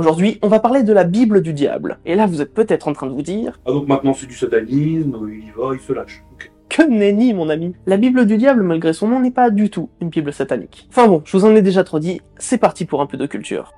Aujourd'hui, on va parler de la Bible du diable. Et là, vous êtes peut-être en train de vous dire Ah donc maintenant c'est du satanisme, il y va, il se lâche. Que nenni, mon ami. La Bible du diable, malgré son nom, n'est pas du tout une Bible satanique. Enfin bon, je vous en ai déjà trop dit, c'est parti pour un peu de culture.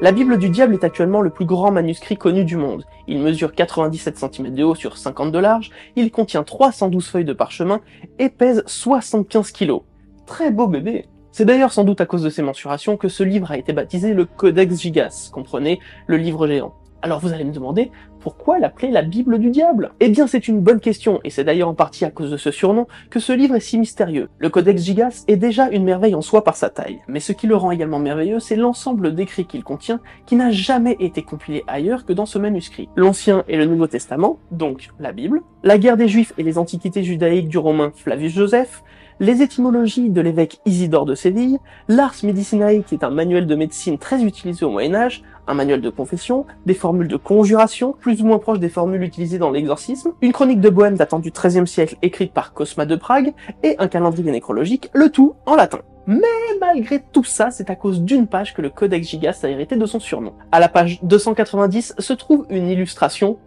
La Bible du diable est actuellement le plus grand manuscrit connu du monde. Il mesure 97 cm de haut sur 50 de large, il contient 312 feuilles de parchemin et pèse 75 kg. Très beau bébé. C'est d'ailleurs sans doute à cause de ces mensurations que ce livre a été baptisé le Codex Gigas, comprenez, le livre géant. Alors vous allez me demander, pourquoi l'appeler la Bible du diable? Eh bien c'est une bonne question, et c'est d'ailleurs en partie à cause de ce surnom que ce livre est si mystérieux. Le Codex Gigas est déjà une merveille en soi par sa taille, mais ce qui le rend également merveilleux, c'est l'ensemble d'écrits qu'il contient, qui n'a jamais été compilé ailleurs que dans ce manuscrit. L'Ancien et le Nouveau Testament, donc la Bible, la guerre des Juifs et les antiquités judaïques du Romain Flavius Joseph, les étymologies de l'évêque Isidore de Séville, l'Ars Medicinae qui est un manuel de médecine très utilisé au Moyen Âge, un manuel de confession, des formules de conjuration, plus ou moins proches des formules utilisées dans l'exorcisme, une chronique de Bohème datant du XIIIe siècle écrite par Cosma de Prague, et un calendrier nécrologique, le tout en latin. Mais malgré tout ça, c'est à cause d'une page que le Codex Gigas a hérité de son surnom. À la page 290 se trouve une illustration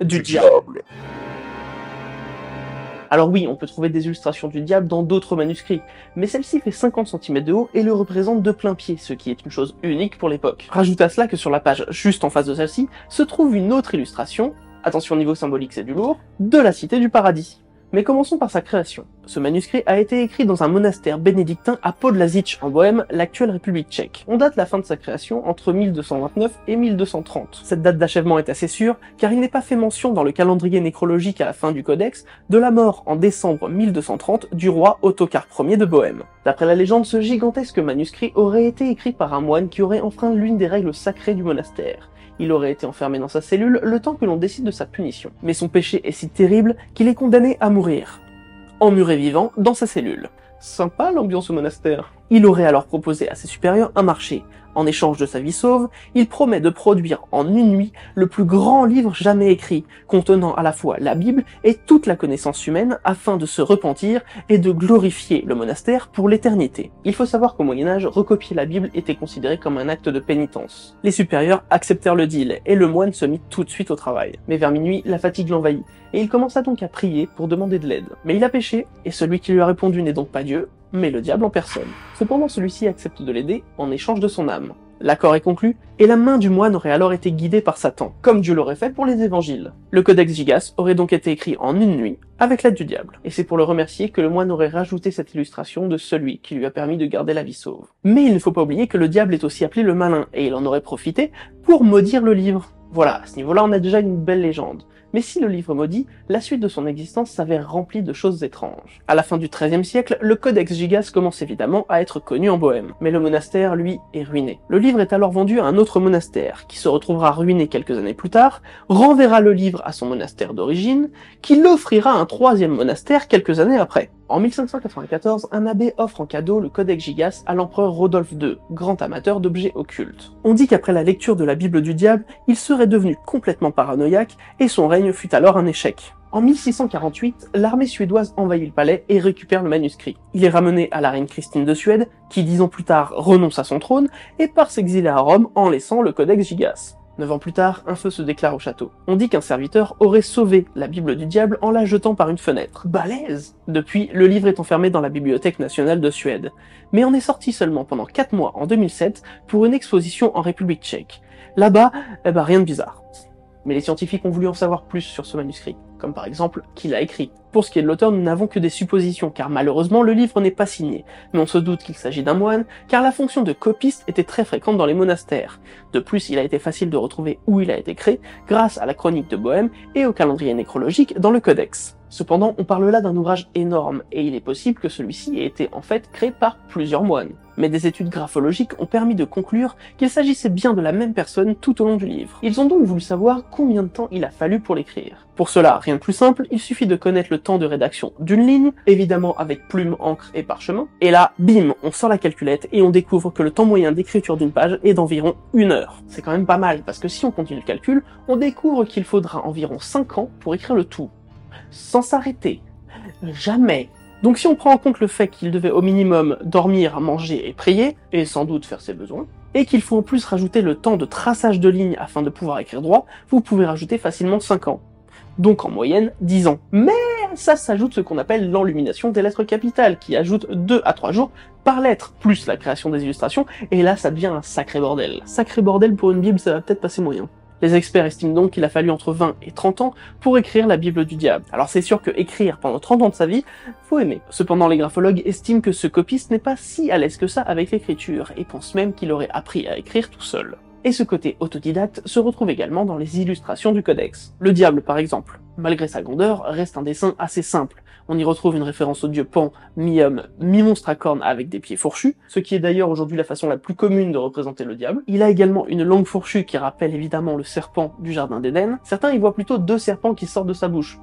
du diable. Alors oui, on peut trouver des illustrations du diable dans d'autres manuscrits, mais celle-ci fait 50 cm de haut et le représente de plein pied, ce qui est une chose unique pour l'époque. Rajoute à cela que sur la page juste en face de celle-ci se trouve une autre illustration, attention au niveau symbolique c'est du lourd, de la cité du paradis. Mais commençons par sa création. Ce manuscrit a été écrit dans un monastère bénédictin à Podlazic en Bohème, l'actuelle République tchèque. On date la fin de sa création entre 1229 et 1230. Cette date d'achèvement est assez sûre, car il n'est pas fait mention dans le calendrier nécrologique à la fin du codex de la mort en décembre 1230 du roi Ottokar Ier de Bohème. D'après la légende, ce gigantesque manuscrit aurait été écrit par un moine qui aurait enfreint l'une des règles sacrées du monastère il aurait été enfermé dans sa cellule le temps que l'on décide de sa punition. Mais son péché est si terrible qu'il est condamné à mourir. Emmuré vivant dans sa cellule. Sympa l'ambiance au monastère. Il aurait alors proposé à ses supérieurs un marché. En échange de sa vie sauve, il promet de produire en une nuit le plus grand livre jamais écrit, contenant à la fois la Bible et toute la connaissance humaine afin de se repentir et de glorifier le monastère pour l'éternité. Il faut savoir qu'au Moyen Âge, recopier la Bible était considéré comme un acte de pénitence. Les supérieurs acceptèrent le deal et le moine se mit tout de suite au travail. Mais vers minuit, la fatigue l'envahit et il commença donc à prier pour demander de l'aide. Mais il a péché, et celui qui lui a répondu n'est donc pas Dieu, mais le diable en personne. Cependant, celui-ci accepte de l'aider en échange de son âme. L'accord est conclu, et la main du moine aurait alors été guidée par Satan, comme Dieu l'aurait fait pour les évangiles. Le codex Gigas aurait donc été écrit en une nuit, avec l'aide du diable. Et c'est pour le remercier que le moine aurait rajouté cette illustration de celui qui lui a permis de garder la vie sauve. Mais il ne faut pas oublier que le diable est aussi appelé le malin, et il en aurait profité pour maudire le livre. Voilà, à ce niveau-là, on a déjà une belle légende. Mais si le livre maudit, la suite de son existence s'avère remplie de choses étranges. À la fin du XIIIe siècle, le Codex Gigas commence évidemment à être connu en Bohème, mais le monastère, lui, est ruiné. Le livre est alors vendu à un autre monastère, qui se retrouvera ruiné quelques années plus tard, renverra le livre à son monastère d'origine, qui l'offrira à un troisième monastère quelques années après. En 1594, un abbé offre en cadeau le Codex Gigas à l'empereur Rodolphe II, grand amateur d'objets occultes. On dit qu'après la lecture de la Bible du diable, il serait devenu complètement paranoïaque et son règne fut alors un échec. En 1648, l'armée suédoise envahit le palais et récupère le manuscrit. Il est ramené à la reine Christine de Suède, qui dix ans plus tard renonce à son trône et part s'exiler à Rome en laissant le Codex Gigas. Neuf ans plus tard, un feu se déclare au château. On dit qu'un serviteur aurait sauvé la Bible du diable en la jetant par une fenêtre. Balèze Depuis, le livre est enfermé dans la Bibliothèque nationale de Suède. Mais on est sorti seulement pendant 4 mois en 2007 pour une exposition en République tchèque. Là-bas, eh ben rien de bizarre. Mais les scientifiques ont voulu en savoir plus sur ce manuscrit, comme par exemple qui l'a écrit. Pour ce qui est de l'auteur, nous n'avons que des suppositions, car malheureusement le livre n'est pas signé, mais on se doute qu'il s'agit d'un moine, car la fonction de copiste était très fréquente dans les monastères. De plus, il a été facile de retrouver où il a été créé, grâce à la chronique de Bohème et au calendrier nécrologique dans le codex. Cependant, on parle là d'un ouvrage énorme, et il est possible que celui-ci ait été en fait créé par plusieurs moines. Mais des études graphologiques ont permis de conclure qu'il s'agissait bien de la même personne tout au long du livre. Ils ont donc voulu savoir combien de temps il a fallu pour l'écrire. Pour cela, rien de plus simple, il suffit de connaître le temps de rédaction d'une ligne, évidemment avec plume, encre et parchemin, et là, bim, on sort la calculette et on découvre que le temps moyen d'écriture d'une page est d'environ une heure. C'est quand même pas mal, parce que si on continue le calcul, on découvre qu'il faudra environ 5 ans pour écrire le tout sans s'arrêter. Jamais. Donc si on prend en compte le fait qu'il devait au minimum dormir, manger et prier, et sans doute faire ses besoins, et qu'il faut en plus rajouter le temps de traçage de lignes afin de pouvoir écrire droit, vous pouvez rajouter facilement 5 ans. Donc en moyenne 10 ans. Mais ça s'ajoute ce qu'on appelle l'enlumination des lettres capitales, qui ajoute 2 à 3 jours par lettre, plus la création des illustrations, et là ça devient un sacré bordel. Sacré bordel pour une Bible, ça va peut-être passer moyen. Les experts estiment donc qu'il a fallu entre 20 et 30 ans pour écrire la Bible du diable. Alors c'est sûr que écrire pendant 30 ans de sa vie, faut aimer. Cependant, les graphologues estiment que ce copiste n'est pas si à l'aise que ça avec l'écriture, et pensent même qu'il aurait appris à écrire tout seul. Et ce côté autodidacte se retrouve également dans les illustrations du codex. Le diable, par exemple, malgré sa grandeur, reste un dessin assez simple. On y retrouve une référence au dieu Pan, mi-homme, mi-monstre à cornes avec des pieds fourchus, ce qui est d'ailleurs aujourd'hui la façon la plus commune de représenter le diable. Il a également une langue fourchue qui rappelle évidemment le serpent du jardin d'Éden. Certains y voient plutôt deux serpents qui sortent de sa bouche.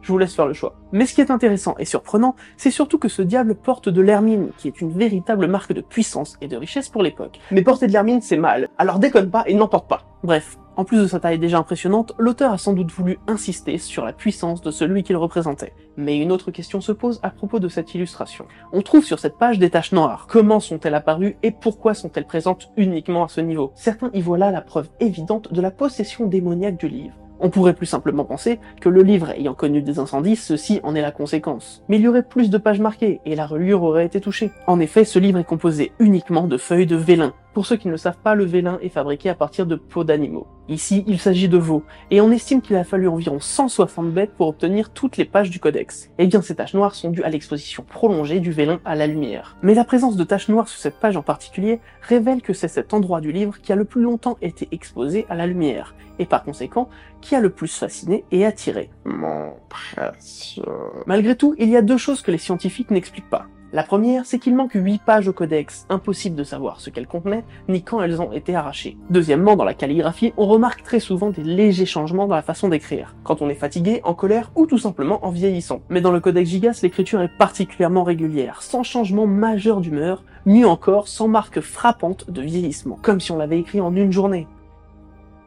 Je vous laisse faire le choix. Mais ce qui est intéressant et surprenant, c'est surtout que ce diable porte de l'hermine, qui est une véritable marque de puissance et de richesse pour l'époque. Mais porter de l'hermine, c'est mal, alors déconne pas et n'en porte pas. Bref, en plus de sa taille déjà impressionnante, l'auteur a sans doute voulu insister sur la puissance de celui qu'il représentait. Mais une autre question se pose à propos de cette illustration. On trouve sur cette page des taches noires. Comment sont-elles apparues et pourquoi sont-elles présentes uniquement à ce niveau? Certains y voient là la preuve évidente de la possession démoniaque du livre. On pourrait plus simplement penser que le livre ayant connu des incendies, ceci en est la conséquence. Mais il y aurait plus de pages marquées, et la reliure aurait été touchée. En effet, ce livre est composé uniquement de feuilles de vélin. Pour ceux qui ne le savent pas, le vélin est fabriqué à partir de peaux d'animaux. Ici, il s'agit de veaux, et on estime qu'il a fallu environ 160 bêtes pour obtenir toutes les pages du codex. Eh bien, ces taches noires sont dues à l'exposition prolongée du vélin à la lumière. Mais la présence de taches noires sur cette page en particulier révèle que c'est cet endroit du livre qui a le plus longtemps été exposé à la lumière, et par conséquent, qui a le plus fasciné et attiré. Mon précieux. Malgré tout, il y a deux choses que les scientifiques n'expliquent pas. La première, c'est qu'il manque 8 pages au codex, impossible de savoir ce qu'elles contenaient, ni quand elles ont été arrachées. Deuxièmement, dans la calligraphie, on remarque très souvent des légers changements dans la façon d'écrire, quand on est fatigué, en colère ou tout simplement en vieillissant. Mais dans le codex Gigas, l'écriture est particulièrement régulière, sans changement majeur d'humeur, mieux encore, sans marque frappante de vieillissement, comme si on l'avait écrit en une journée.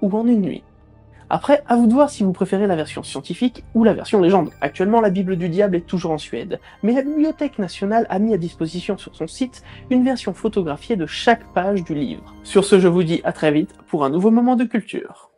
Ou en une nuit. Après, à vous de voir si vous préférez la version scientifique ou la version légende. Actuellement, la Bible du Diable est toujours en Suède, mais la Bibliothèque nationale a mis à disposition sur son site une version photographiée de chaque page du livre. Sur ce, je vous dis à très vite pour un nouveau moment de culture.